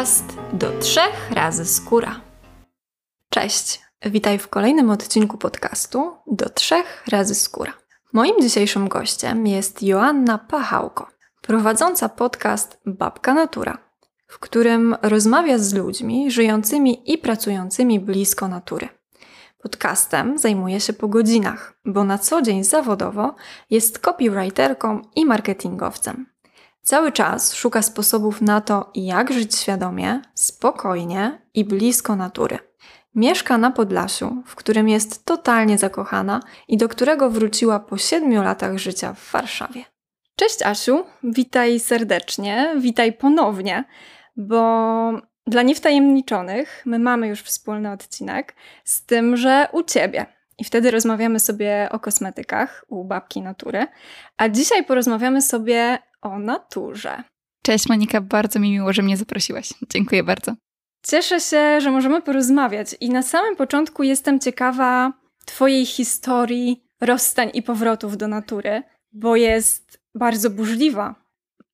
podcast do trzech razy skóra. Cześć, witaj w kolejnym odcinku podcastu do trzech razy skóra. Moim dzisiejszym gościem jest Joanna Pachałko, prowadząca podcast Babka Natura, w którym rozmawia z ludźmi żyjącymi i pracującymi blisko natury. Podcastem zajmuje się po godzinach, bo na co dzień zawodowo jest copywriterką i marketingowcem. Cały czas szuka sposobów na to, jak żyć świadomie, spokojnie i blisko natury. Mieszka na Podlasiu, w którym jest totalnie zakochana i do którego wróciła po siedmiu latach życia w Warszawie. Cześć Asiu, witaj serdecznie, witaj ponownie, bo dla niewtajemniczonych my mamy już wspólny odcinek z tym, że u ciebie. I wtedy rozmawiamy sobie o kosmetykach u babki natury, a dzisiaj porozmawiamy sobie o naturze. Cześć Monika, bardzo mi miło, że mnie zaprosiłaś. Dziękuję bardzo. Cieszę się, że możemy porozmawiać i na samym początku jestem ciekawa Twojej historii rozstań i powrotów do natury, bo jest bardzo burzliwa.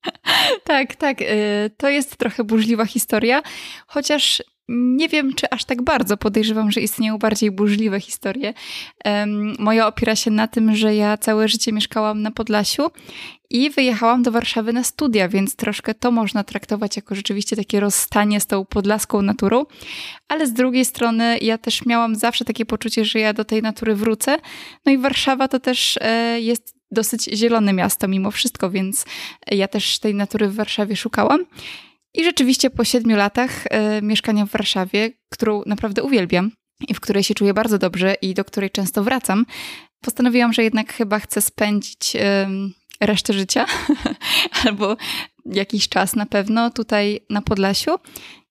tak, tak. Y, to jest trochę burzliwa historia, chociaż nie wiem, czy aż tak bardzo. Podejrzewam, że istnieją bardziej burzliwe historie. Moja opiera się na tym, że ja całe życie mieszkałam na Podlasiu i wyjechałam do Warszawy na studia, więc troszkę to można traktować jako rzeczywiście takie rozstanie z tą podlaską naturą. Ale z drugiej strony ja też miałam zawsze takie poczucie, że ja do tej natury wrócę. No i Warszawa to też e, jest dosyć zielone miasto mimo wszystko, więc ja też tej natury w Warszawie szukałam. I rzeczywiście po siedmiu latach e, mieszkania w Warszawie, którą naprawdę uwielbiam i w której się czuję bardzo dobrze i do której często wracam, postanowiłam, że jednak chyba chcę spędzić resztę życia albo jakiś czas na pewno tutaj na Podlasiu.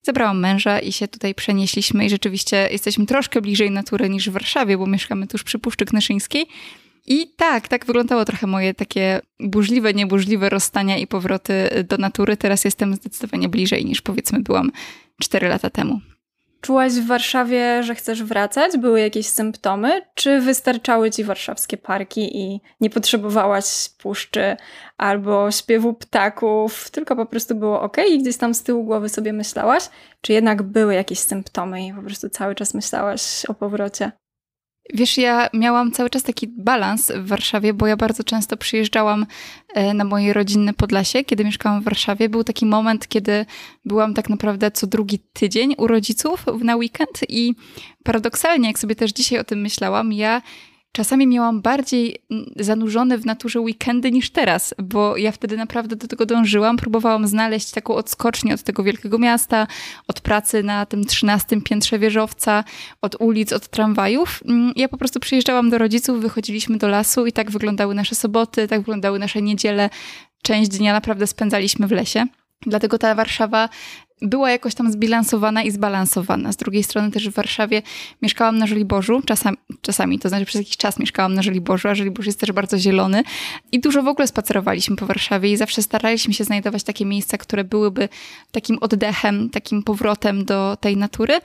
Zabrałam męża i się tutaj przenieśliśmy i rzeczywiście jesteśmy troszkę bliżej natury niż w Warszawie, bo mieszkamy tuż przy Puszczy Knyszyńskiej. I tak, tak wyglądało trochę moje takie burzliwe, nieburzliwe rozstania i powroty do natury. Teraz jestem zdecydowanie bliżej niż powiedzmy byłam 4 lata temu. Czułaś w Warszawie, że chcesz wracać? Były jakieś symptomy? Czy wystarczały ci warszawskie parki i nie potrzebowałaś puszczy albo śpiewu ptaków, tylko po prostu było ok i gdzieś tam z tyłu głowy sobie myślałaś? Czy jednak były jakieś symptomy i po prostu cały czas myślałaś o powrocie? Wiesz, ja miałam cały czas taki balans w Warszawie, bo ja bardzo często przyjeżdżałam e, na moje rodzinne Podlasie, kiedy mieszkałam w Warszawie. Był taki moment, kiedy byłam tak naprawdę co drugi tydzień u rodziców na weekend i paradoksalnie, jak sobie też dzisiaj o tym myślałam, ja czasami miałam bardziej mm, zanurzone w naturze weekendy niż teraz, bo ja wtedy naprawdę do tego dążyłam. Próbowałam znaleźć taką odskocznię od tego wielkiego miasta, od pracy na tym trzynastym piętrze wieżowca, od ulic, od tramwajów. Mm, ja po prostu przyjeżdżałam do rodziców, wychodziliśmy do lasu i tak wyglądały nasze soboty, tak wyglądały nasze niedziele. Część dnia naprawdę spędzaliśmy w lesie. Dlatego ta Warszawa była jakoś tam zbilansowana i zbalansowana. Z drugiej strony też w Warszawie mieszkałam na Żoliborzu, czasami, czasami, to znaczy przez jakiś czas mieszkałam na Żoliborzu, a Żoliborz jest też bardzo zielony i dużo w ogóle spacerowaliśmy po Warszawie i zawsze staraliśmy się znajdować takie miejsca, które byłyby takim oddechem, takim powrotem do tej natury.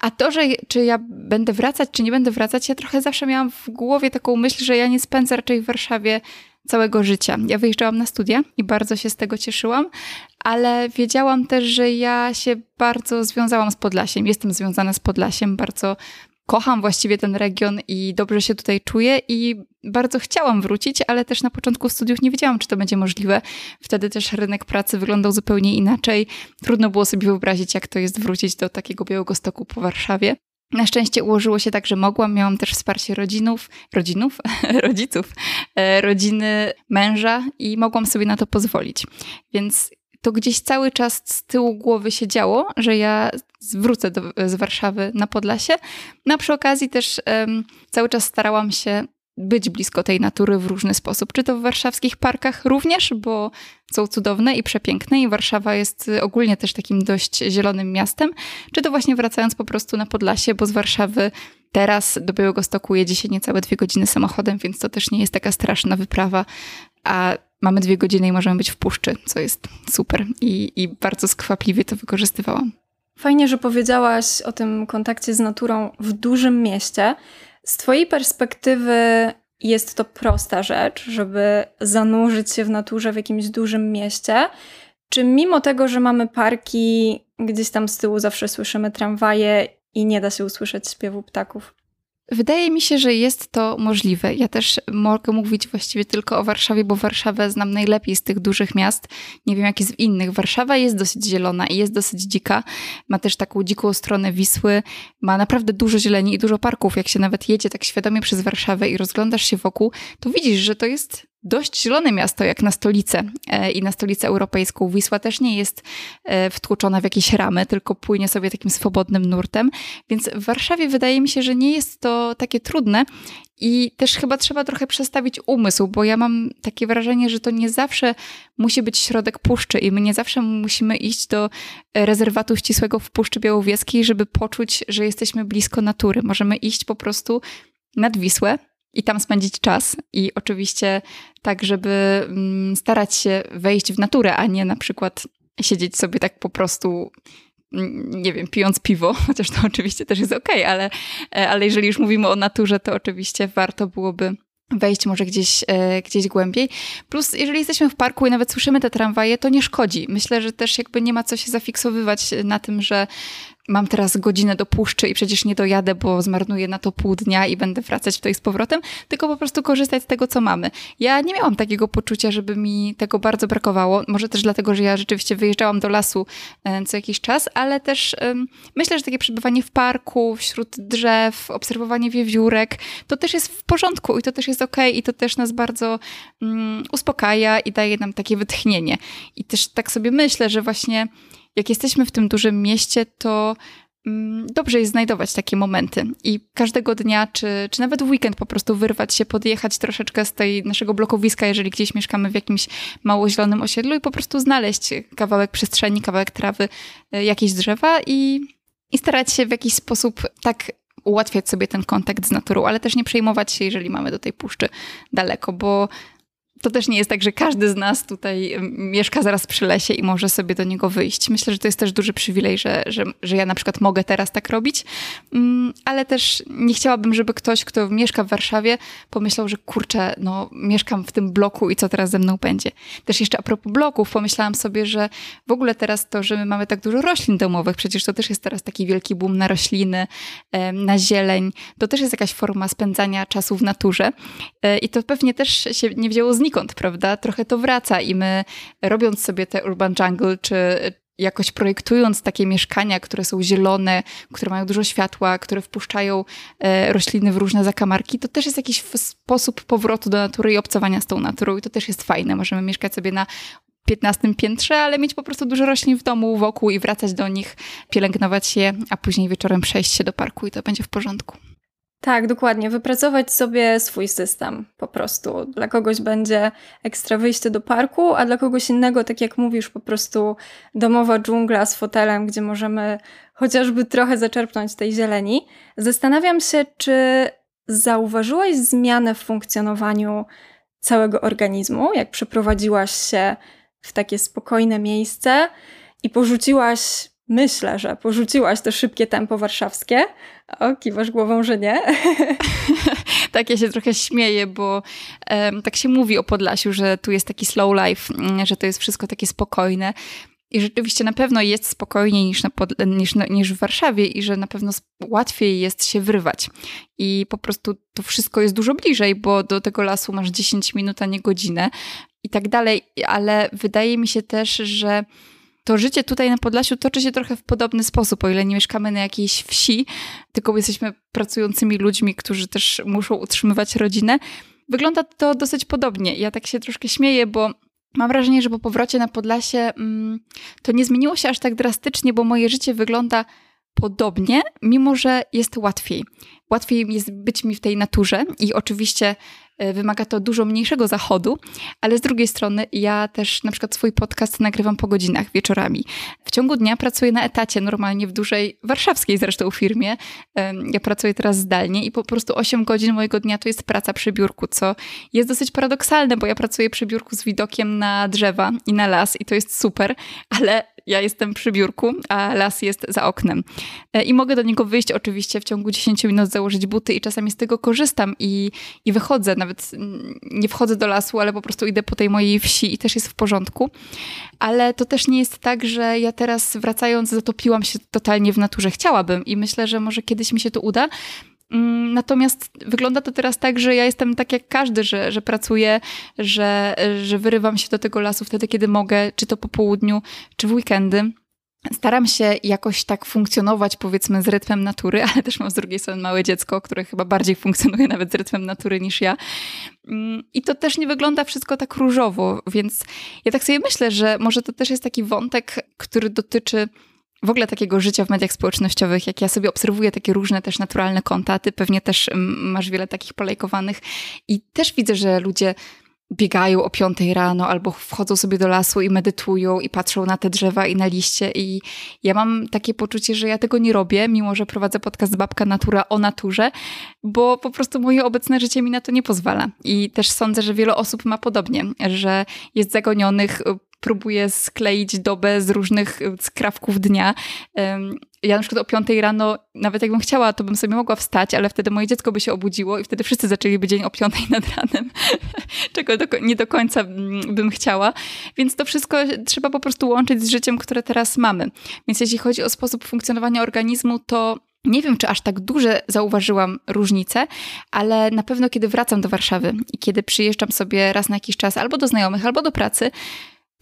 A to, że czy ja będę wracać, czy nie będę wracać, ja trochę zawsze miałam w głowie taką myśl, że ja nie spędzę raczej w Warszawie całego życia. Ja wyjeżdżałam na studia i bardzo się z tego cieszyłam, ale wiedziałam też, że ja się bardzo związałam z Podlasiem. Jestem związana z Podlasiem, bardzo kocham właściwie ten region i dobrze się tutaj czuję i bardzo chciałam wrócić, ale też na początku studiów nie wiedziałam, czy to będzie możliwe. Wtedy też rynek pracy wyglądał zupełnie inaczej. Trudno było sobie wyobrazić, jak to jest wrócić do takiego Białego Stoku po Warszawie. Na szczęście ułożyło się tak, że mogłam. Miałam też wsparcie rodzinów, rodzinów, rodziców, e, rodziny męża i mogłam sobie na to pozwolić. Więc to gdzieś cały czas z tyłu głowy się działo, że ja wrócę do, z Warszawy na Podlasie. No a przy okazji też um, cały czas starałam się być blisko tej natury w różny sposób. Czy to w warszawskich parkach również, bo są cudowne i przepiękne i Warszawa jest ogólnie też takim dość zielonym miastem, czy to właśnie wracając po prostu na Podlasie, bo z Warszawy teraz do Białego Stoku jedzie się niecałe dwie godziny samochodem, więc to też nie jest taka straszna wyprawa, a mamy dwie godziny i możemy być w puszczy, co jest super i, i bardzo skwapliwie to wykorzystywałam. Fajnie, że powiedziałaś o tym kontakcie z naturą w dużym mieście, z Twojej perspektywy jest to prosta rzecz, żeby zanurzyć się w naturze w jakimś dużym mieście? Czy mimo tego, że mamy parki gdzieś tam z tyłu zawsze słyszymy tramwaje i nie da się usłyszeć śpiewu ptaków. Wydaje mi się, że jest to możliwe. Ja też mogę mówić właściwie tylko o Warszawie, bo Warszawę znam najlepiej z tych dużych miast. Nie wiem, jak jest w innych. Warszawa jest dosyć zielona i jest dosyć dzika. Ma też taką dziką stronę Wisły. Ma naprawdę dużo zieleni i dużo parków. Jak się nawet jedzie tak świadomie przez Warszawę i rozglądasz się wokół, to widzisz, że to jest dość zielone miasto, jak na stolicę e, i na stolicę europejską. Wisła też nie jest e, wtłoczona w jakieś ramy, tylko płynie sobie takim swobodnym nurtem. Więc w Warszawie wydaje mi się, że nie jest to takie trudne i też chyba trzeba trochę przestawić umysł, bo ja mam takie wrażenie, że to nie zawsze musi być środek puszczy i my nie zawsze musimy iść do rezerwatu ścisłego w Puszczy Białowieskiej, żeby poczuć, że jesteśmy blisko natury. Możemy iść po prostu nad Wisłę, i tam spędzić czas. I oczywiście tak, żeby mm, starać się wejść w naturę, a nie na przykład siedzieć sobie tak po prostu mm, nie wiem, pijąc piwo, chociaż to oczywiście też jest okej, okay, ale, e, ale jeżeli już mówimy o naturze, to oczywiście warto byłoby wejść może gdzieś, e, gdzieś głębiej. Plus, jeżeli jesteśmy w parku i nawet słyszymy te tramwaje, to nie szkodzi. Myślę, że też jakby nie ma co się zafiksowywać na tym, że mam teraz godzinę do puszczy i przecież nie dojadę, bo zmarnuję na to pół dnia i będę wracać tutaj z powrotem, tylko po prostu korzystać z tego, co mamy. Ja nie miałam takiego poczucia, żeby mi tego bardzo brakowało. Może też dlatego, że ja rzeczywiście wyjeżdżałam do lasu e, co jakiś czas, ale też um, myślę, że takie przebywanie w parku, wśród drzew, obserwowanie wiewiórek, to też jest w porządku i to też jest ok i to też nas bardzo um, uspokaja i daje nam takie wytchnienie. I też tak sobie myślę, że właśnie jak jesteśmy w tym dużym mieście, to mm, dobrze jest znajdować takie momenty. I każdego dnia, czy, czy nawet w weekend po prostu wyrwać się, podjechać troszeczkę z tej naszego blokowiska, jeżeli gdzieś mieszkamy w jakimś mało zielonym osiedlu i po prostu znaleźć kawałek przestrzeni, kawałek trawy, e, jakieś drzewa i, i starać się w jakiś sposób tak ułatwiać sobie ten kontakt z naturą, ale też nie przejmować się, jeżeli mamy do tej puszczy daleko, bo to też nie jest tak, że każdy z nas tutaj mieszka zaraz przy lesie i może sobie do niego wyjść. Myślę, że to jest też duży przywilej, że, że, że ja na przykład mogę teraz tak robić, mm, ale też nie chciałabym, żeby ktoś, kto mieszka w Warszawie, pomyślał, że kurczę, no mieszkam w tym bloku i co teraz ze mną będzie. Też jeszcze a propos bloków, pomyślałam sobie, że w ogóle teraz to, że my mamy tak dużo roślin domowych, przecież to też jest teraz taki wielki boom na rośliny, na zieleń, to też jest jakaś forma spędzania czasu w naturze e, i to pewnie też się nie wzięło znikąd znikąd, prawda? Trochę to wraca i my robiąc sobie te urban jungle, czy jakoś projektując takie mieszkania, które są zielone, które mają dużo światła, które wpuszczają e, rośliny w różne zakamarki, to też jest jakiś sposób powrotu do natury i obcowania z tą naturą i to też jest fajne. Możemy mieszkać sobie na 15 piętrze, ale mieć po prostu dużo roślin w domu, wokół i wracać do nich, pielęgnować je, a później wieczorem przejść się do parku i to będzie w porządku. Tak, dokładnie. Wypracować sobie swój system po prostu. Dla kogoś będzie ekstra wyjście do parku, a dla kogoś innego, tak jak mówisz, po prostu domowa dżungla z fotelem, gdzie możemy chociażby trochę zaczerpnąć tej zieleni. Zastanawiam się, czy zauważyłaś zmianę w funkcjonowaniu całego organizmu, jak przeprowadziłaś się w takie spokojne miejsce i porzuciłaś Myślę, że porzuciłaś to szybkie tempo warszawskie. O, kiwasz głową, że nie. tak, ja się trochę śmieję, bo um, tak się mówi o Podlasiu, że tu jest taki slow life, mm, że to jest wszystko takie spokojne. I rzeczywiście na pewno jest spokojniej niż, na pod, niż, niż w Warszawie i że na pewno łatwiej jest się wyrwać. I po prostu to wszystko jest dużo bliżej, bo do tego lasu masz 10 minut, a nie godzinę i tak dalej. Ale wydaje mi się też, że to życie tutaj na Podlasiu toczy się trochę w podobny sposób, o ile nie mieszkamy na jakiejś wsi, tylko jesteśmy pracującymi ludźmi, którzy też muszą utrzymywać rodzinę. Wygląda to dosyć podobnie. Ja tak się troszkę śmieję, bo mam wrażenie, że po powrocie na Podlasie mm, to nie zmieniło się aż tak drastycznie, bo moje życie wygląda podobnie, mimo że jest łatwiej. Łatwiej jest być mi w tej naturze i oczywiście wymaga to dużo mniejszego zachodu, ale z drugiej strony ja też na przykład swój podcast nagrywam po godzinach, wieczorami. W ciągu dnia pracuję na etacie, normalnie w dużej warszawskiej zresztą firmie. Ja pracuję teraz zdalnie i po prostu 8 godzin mojego dnia to jest praca przy biurku, co jest dosyć paradoksalne, bo ja pracuję przy biurku z widokiem na drzewa i na las i to jest super, ale ja jestem przy biurku, a las jest za oknem. E, I mogę do niego wyjść oczywiście w ciągu 10 minut, założyć buty i czasami z tego korzystam i, i wychodzę. Nawet nie wchodzę do lasu, ale po prostu idę po tej mojej wsi i też jest w porządku. Ale to też nie jest tak, że ja teraz wracając zatopiłam się totalnie w naturze. Chciałabym i myślę, że może kiedyś mi się to uda. Mm, natomiast wygląda to teraz tak, że ja jestem tak jak każdy, że, że pracuję, że, że wyrywam się do tego lasu wtedy, kiedy mogę, czy to po południu, czy w weekendy. Staram się jakoś tak funkcjonować, powiedzmy, z rytmem natury, ale też mam z drugiej strony małe dziecko, które chyba bardziej funkcjonuje nawet z rytmem natury niż ja. Mm, I to też nie wygląda wszystko tak różowo, więc ja tak sobie myślę, że może to też jest taki wątek, który dotyczy w ogóle takiego życia w mediach społecznościowych, jak ja sobie obserwuję takie różne też naturalne konta, ty pewnie też mm, masz wiele takich polejkowanych i też widzę, że ludzie biegają o piątej rano albo wchodzą sobie do lasu i medytują i patrzą na te drzewa i na liście i ja mam takie poczucie, że ja tego nie robię, mimo że prowadzę podcast Babka Natura o naturze, bo po prostu moje obecne życie mi na to nie pozwala. I też sądzę, że wiele osób ma podobnie, że jest zagonionych próbuję skleić dobę z różnych skrawków dnia. Ja na przykład o 5 rano, nawet jakbym chciała, to bym sobie mogła wstać, ale wtedy moje dziecko by się obudziło i wtedy wszyscy zaczęliby dzień o 5 nad ranem, czego nie do końca mm, bym chciała. Więc to wszystko trzeba po prostu łączyć z życiem, które teraz mamy. Więc jeśli chodzi o sposób funkcjonowania organizmu, to nie wiem, czy aż tak duże zauważyłam różnice, ale na pewno kiedy wracam do Warszawy i kiedy przyjeżdżam sobie raz na jakiś czas albo do znajomych, albo do pracy,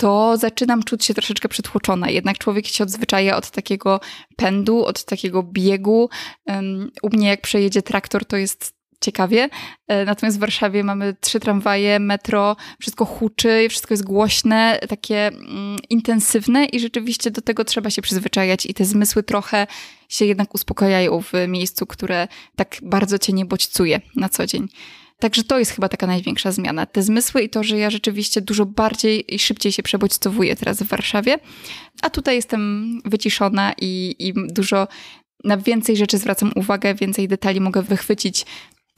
to zaczynam czuć się troszeczkę przytłoczona. Jednak człowiek się odzwyczaja od takiego pędu, od takiego biegu. U mnie jak przejedzie traktor, to jest ciekawie. E, natomiast w Warszawie mamy trzy tramwaje, metro, wszystko huczy, wszystko jest głośne, takie mm, intensywne i rzeczywiście do tego trzeba się przyzwyczajać i te zmysły trochę się jednak uspokajają w miejscu, które tak bardzo cię nie bodźcuje na co dzień. Także to jest chyba taka największa zmiana. Te zmysły i to, że ja rzeczywiście dużo bardziej i szybciej się przebodźcowuję teraz w Warszawie, a tutaj jestem wyciszona i, i dużo na więcej rzeczy zwracam uwagę, więcej detali mogę wychwycić.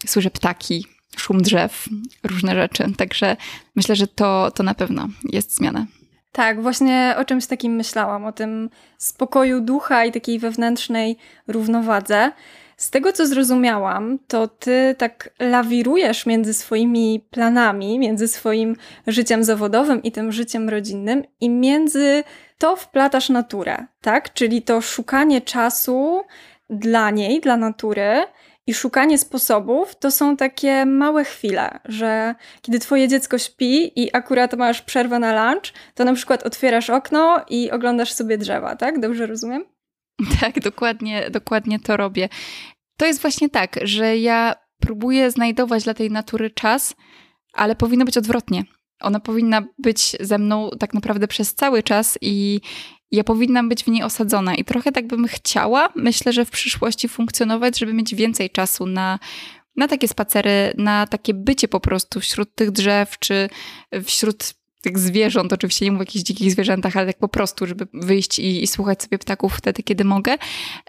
Słyszę ptaki, szum drzew, różne rzeczy. Także myślę, że to, to na pewno jest zmiana. Tak, właśnie o czymś takim myślałam, o tym spokoju ducha i takiej wewnętrznej równowadze. Z tego, co zrozumiałam, to ty tak lawirujesz między swoimi planami, między swoim życiem zawodowym i tym życiem rodzinnym, i między to wplatasz naturę, tak? Czyli to szukanie czasu dla niej, dla natury, i szukanie sposobów to są takie małe chwile, że kiedy twoje dziecko śpi i akurat masz przerwę na lunch, to na przykład otwierasz okno i oglądasz sobie drzewa, tak? Dobrze rozumiem? Tak, dokładnie, dokładnie to robię. To jest właśnie tak, że ja próbuję znajdować dla tej natury czas, ale powinno być odwrotnie. Ona powinna być ze mną tak naprawdę przez cały czas i ja powinnam być w niej osadzona. I trochę tak bym chciała, myślę, że w przyszłości funkcjonować, żeby mieć więcej czasu na, na takie spacery, na takie bycie po prostu wśród tych drzew, czy wśród tych zwierząt, oczywiście nie mówię o jakichś dzikich zwierzętach, ale tak po prostu, żeby wyjść i, i słuchać sobie ptaków wtedy, kiedy mogę.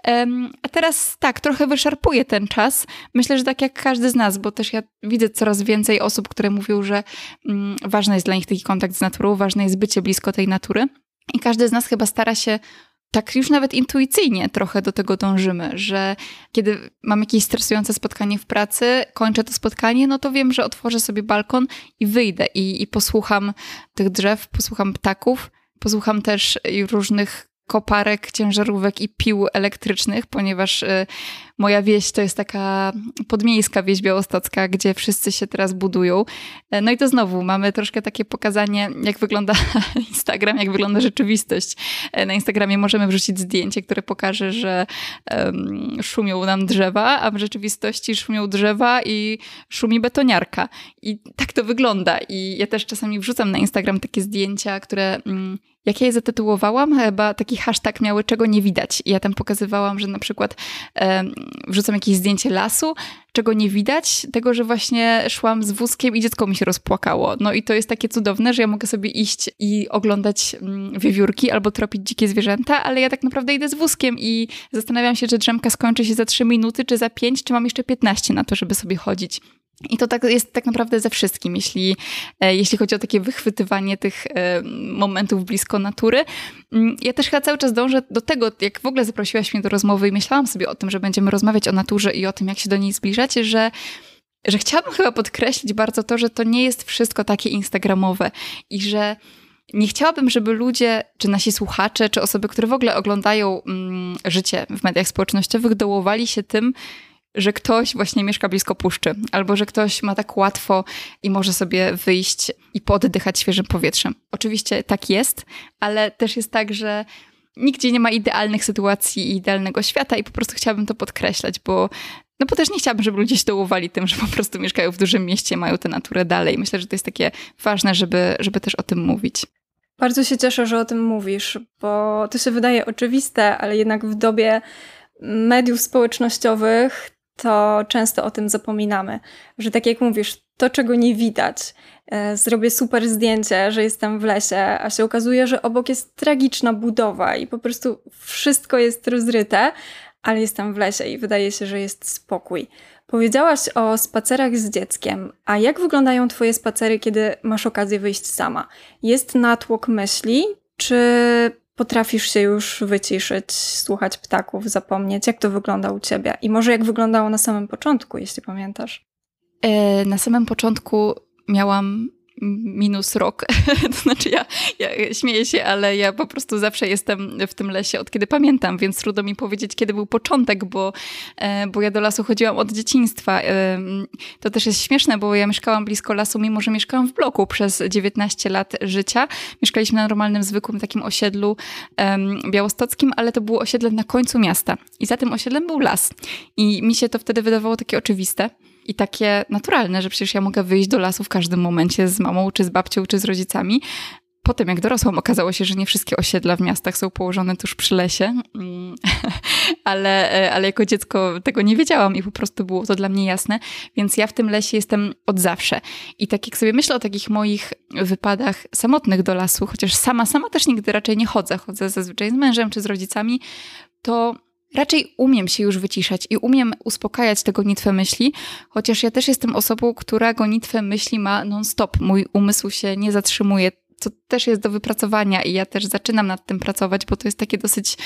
Um, a teraz tak, trochę wyszarpuję ten czas. Myślę, że tak jak każdy z nas, bo też ja widzę coraz więcej osób, które mówią, że um, ważny jest dla nich taki kontakt z naturą, ważne jest bycie blisko tej natury. I każdy z nas chyba stara się tak już nawet intuicyjnie trochę do tego dążymy, że kiedy mam jakieś stresujące spotkanie w pracy, kończę to spotkanie, no to wiem, że otworzę sobie balkon i wyjdę i, i posłucham tych drzew, posłucham ptaków, posłucham też różnych koparek, ciężarówek i pił elektrycznych, ponieważ y, moja wieś to jest taka podmiejska wieś białostocka, gdzie wszyscy się teraz budują. E, no i to znowu mamy troszkę takie pokazanie, jak wygląda Instagram, jak wygląda rzeczywistość. E, na Instagramie możemy wrzucić zdjęcie, które pokaże, że um, szumią nam drzewa, a w rzeczywistości szumią drzewa i szumi betoniarka. I tak to wygląda. I ja też czasami wrzucam na Instagram takie zdjęcia, które um, jak ja je zatytułowałam, chyba taki hashtag miały, czego nie widać. I ja tam pokazywałam, że na przykład e, wrzucam jakieś zdjęcie lasu, czego nie widać, tego, że właśnie szłam z wózkiem i dziecko mi się rozpłakało. No i to jest takie cudowne, że ja mogę sobie iść i oglądać mm, wiewiórki albo tropić dzikie zwierzęta, ale ja tak naprawdę idę z wózkiem i zastanawiam się, czy drzemka skończy się za 3 minuty, czy za 5, czy mam jeszcze 15 na to, żeby sobie chodzić. I to tak, jest tak naprawdę ze wszystkim, jeśli, e, jeśli chodzi o takie wychwytywanie tych e, momentów blisko natury. Mm, ja też chyba cały czas dążę do tego, jak w ogóle zaprosiłaś mnie do rozmowy i myślałam sobie o tym, że będziemy rozmawiać o naturze i o tym, jak się do niej zbliżać, że że chciałabym chyba podkreślić bardzo to, że to nie jest wszystko takie instagramowe i że nie chciałabym, żeby ludzie, czy nasi słuchacze, czy osoby, które w ogóle oglądają mm, życie w mediach społecznościowych, dołowali się tym, że ktoś właśnie mieszka blisko puszczy, albo że ktoś ma tak łatwo i może sobie wyjść i poddychać świeżym powietrzem. Oczywiście tak jest, ale też jest tak, że nigdzie nie ma idealnych sytuacji i idealnego świata i po prostu chciałabym to podkreślać, bo no bo też nie chciałabym, żeby ludzie się dołowali tym, że po prostu mieszkają w dużym mieście, mają tę naturę dalej. Myślę, że to jest takie ważne, żeby, żeby też o tym mówić. Bardzo się cieszę, że o tym mówisz, bo to się wydaje oczywiste, ale jednak w dobie mediów społecznościowych to często o tym zapominamy, że tak jak mówisz, to czego nie widać, e, zrobię super zdjęcie, że jestem w lesie, a się okazuje, że obok jest tragiczna budowa i po prostu wszystko jest rozryte, ale jestem w lesie i wydaje się, że jest spokój. Powiedziałaś o spacerach z dzieckiem, a jak wyglądają Twoje spacery, kiedy masz okazję wyjść sama? Jest natłok myśli, czy potrafisz się już wyciszyć, słuchać ptaków, zapomnieć? Jak to wygląda u Ciebie? I może jak wyglądało na samym początku, jeśli pamiętasz? E, na samym początku miałam minus rok. to znaczy ja, ja śmieję się, ale ja po prostu zawsze jestem w tym lesie od kiedy pamiętam, więc trudno mi powiedzieć, kiedy był początek, bo, e, bo ja do lasu chodziłam od dzieciństwa. To też jest śmieszne, bo ja mieszkałam blisko lasu, mimo że mieszkałam w bloku przez 19 lat życia. Mieszkaliśmy na normalnym, zwykłym takim osiedlu białostockim, ale to było osiedle na końcu miasta. I za tym osiedlem był las. I mi się to wtedy wydawało takie oczywiste i takie naturalne, że przecież ja mogę wyjść do lasu w każdym momencie z mamą, czy z babcią, czy z rodzicami. Potem, jak dorosłam, okazało się, że nie wszystkie osiedla w miastach są położone tuż przy lesie, mm, ale, e, ale jako dziecko tego nie wiedziałam i po prostu było to dla mnie jasne, więc ja w tym lesie jestem od zawsze. I tak jak sobie myślę o takich moich wypadach samotnych do lasu, chociaż sama, sama też nigdy raczej nie chodzę, chodzę zazwyczaj z mężem czy z rodzicami, to raczej umiem się już wyciszać i umiem uspokajać te gonitwę myśli, chociaż ja też jestem osobą, która gonitwę myśli ma non-stop. Mój umysł się nie zatrzymuje co też jest do wypracowania i ja też zaczynam nad tym pracować, bo to jest takie dosyć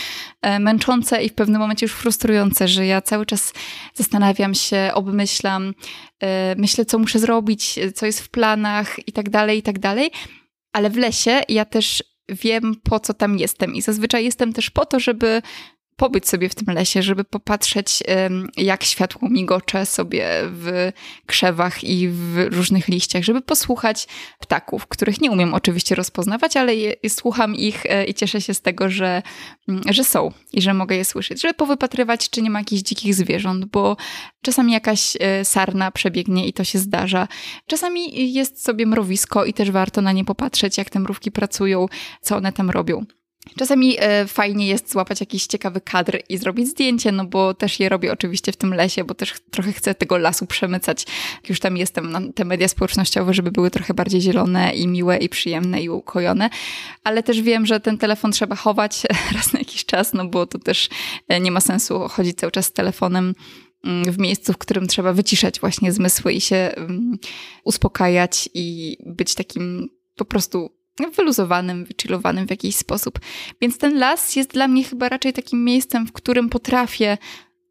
e, męczące i w pewnym momencie już frustrujące, że ja cały czas zastanawiam się, obmyślam, e, myślę, co muszę zrobić, co jest w planach i tak dalej, i tak dalej. Ale w lesie ja też wiem, po co tam jestem i zazwyczaj jestem też po to, żeby pobyć sobie w tym lesie, żeby popatrzeć, jak światło migocze sobie w krzewach i w różnych liściach, żeby posłuchać ptaków, których nie umiem oczywiście rozpoznawać, ale je, słucham ich e, i cieszę się z tego, że, że są i że mogę je słyszeć, żeby powypatrywać, czy nie ma jakichś dzikich zwierząt, bo czasami jakaś e, sarna przebiegnie i to się zdarza. Czasami jest sobie mrowisko i też warto na nie popatrzeć, jak te mrówki pracują, co one tam robią. Czasami e, fajnie jest złapać jakiś ciekawy kadr i zrobić zdjęcie, no bo też je robię oczywiście w tym lesie, bo też trochę chcę tego lasu przemycać. Już tam jestem na te media społecznościowe, żeby były trochę bardziej zielone i miłe i przyjemne i ukojone. Ale też wiem, że ten telefon trzeba chować raz na jakiś czas, no bo to też e, nie ma sensu chodzić cały czas z telefonem mm, w miejscu, w którym trzeba wyciszać właśnie zmysły i się mm, uspokajać i być takim po prostu wyluzowanym, wychillowanym w jakiś sposób. Więc ten las jest dla mnie chyba raczej takim miejscem, w którym potrafię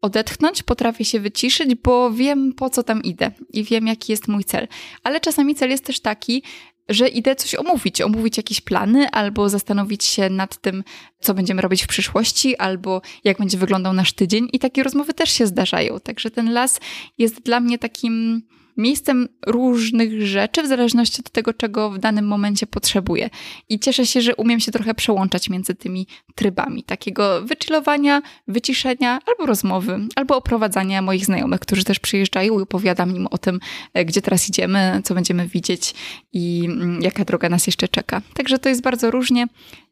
odetchnąć, potrafię się wyciszyć, bo wiem po co tam idę i wiem jaki jest mój cel. Ale czasami cel jest też taki, że idę coś omówić, omówić jakieś plany, albo zastanowić się nad tym, co będziemy robić w przyszłości, albo jak będzie wyglądał nasz tydzień. I takie rozmowy też się zdarzają. Także ten las jest dla mnie takim miejscem różnych rzeczy, w zależności od tego, czego w danym momencie potrzebuję. I cieszę się, że umiem się trochę przełączać między tymi trybami takiego wychillowania, wyciszenia, albo rozmowy, albo oprowadzania moich znajomych, którzy też przyjeżdżają i opowiadam im o tym, e, gdzie teraz idziemy, co będziemy widzieć i mm, jaka droga nas jeszcze czeka. Także to jest bardzo różnie.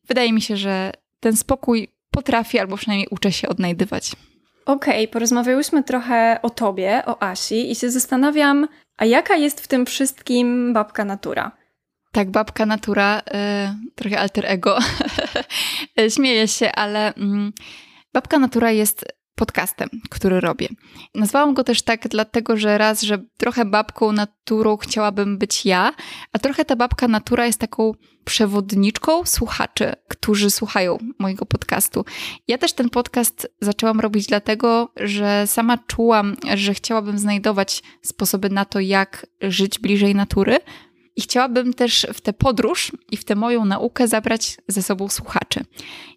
Wydaje mi się, że ten spokój potrafi, albo przynajmniej uczę się odnajdywać. Okej, okay, porozmawiałyśmy trochę o tobie, o Asi i się zastanawiam, a jaka jest w tym wszystkim babka natura? Tak, babka natura, y, trochę alter ego. Śmieję się, ale y, babka natura jest podcastem, który robię. Nazwałam go też tak dlatego, że raz, że trochę babką naturą chciałabym być ja, a trochę ta babka natura jest taką przewodniczką słuchaczy, którzy słuchają mojego podcastu. Ja też ten podcast zaczęłam robić dlatego, że sama czułam, że chciałabym znajdować sposoby na to, jak żyć bliżej natury, i chciałabym też w tę podróż i w tę moją naukę zabrać ze sobą słuchaczy.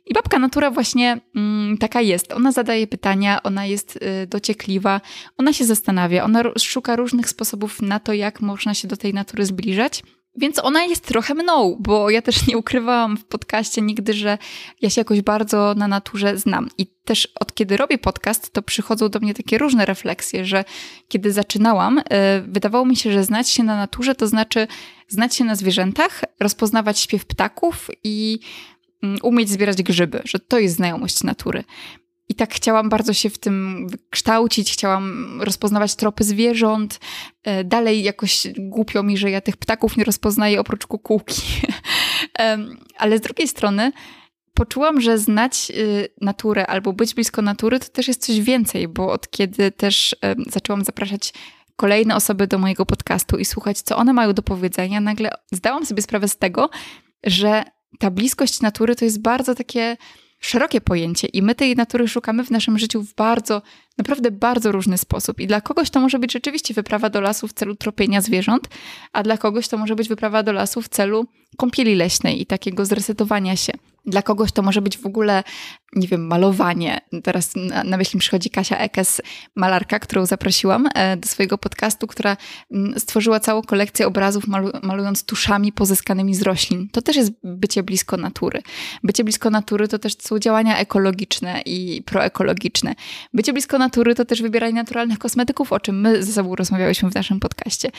I babka natura właśnie mm, taka jest. Ona zadaje pytania, ona jest y, dociekliwa, ona się zastanawia, ona szuka różnych sposobów na to, jak można się do tej natury zbliżać. Więc ona jest trochę mną, bo ja też nie ukrywałam w podcaście nigdy, że ja się jakoś bardzo na naturze znam. I też od kiedy robię podcast, to przychodzą do mnie takie różne refleksje, że kiedy zaczynałam, y, wydawało mi się, że znać się na naturze to znaczy znać się na zwierzętach, rozpoznawać śpiew ptaków i mm, umieć zbierać grzyby, że to jest znajomość natury. I tak chciałam bardzo się w tym kształcić, chciałam rozpoznawać tropy zwierząt. E, dalej jakoś głupio mi, że ja tych ptaków nie rozpoznaję oprócz kukułki. Ale z drugiej strony poczułam, że znać y, naturę albo być blisko natury to też jest coś więcej, bo od kiedy też zaczęłam zapraszać kolejne osoby do mojego podcastu i słuchać, co one mają do powiedzenia, nagle zdałam sobie sprawę z tego, że ta bliskość natury to jest bardzo takie szerokie pojęcie i my tej natury szukamy w naszym życiu w bardzo, naprawdę bardzo różny sposób. I dla kogoś to może być rzeczywiście wyprawa do lasu w celu tropienia zwierząt, a dla kogoś to może być wyprawa do lasu w celu kąpieli leśnej i takiego zresetowania się. Dla kogoś to może być w ogóle, nie wiem, malowanie. Teraz na, na myśl mi przychodzi Kasia Ekes, malarka, którą zaprosiłam e, do swojego podcastu, która mm, stworzyła całą kolekcję obrazów malu, malując tuszami pozyskanymi z roślin. To też jest bycie blisko natury. Bycie blisko natury to też są działania ekologiczne i proekologiczne. Bycie blisko natury to też wybieranie naturalnych kosmetyków, o czym my ze sobą rozmawiałyśmy w naszym podcaście.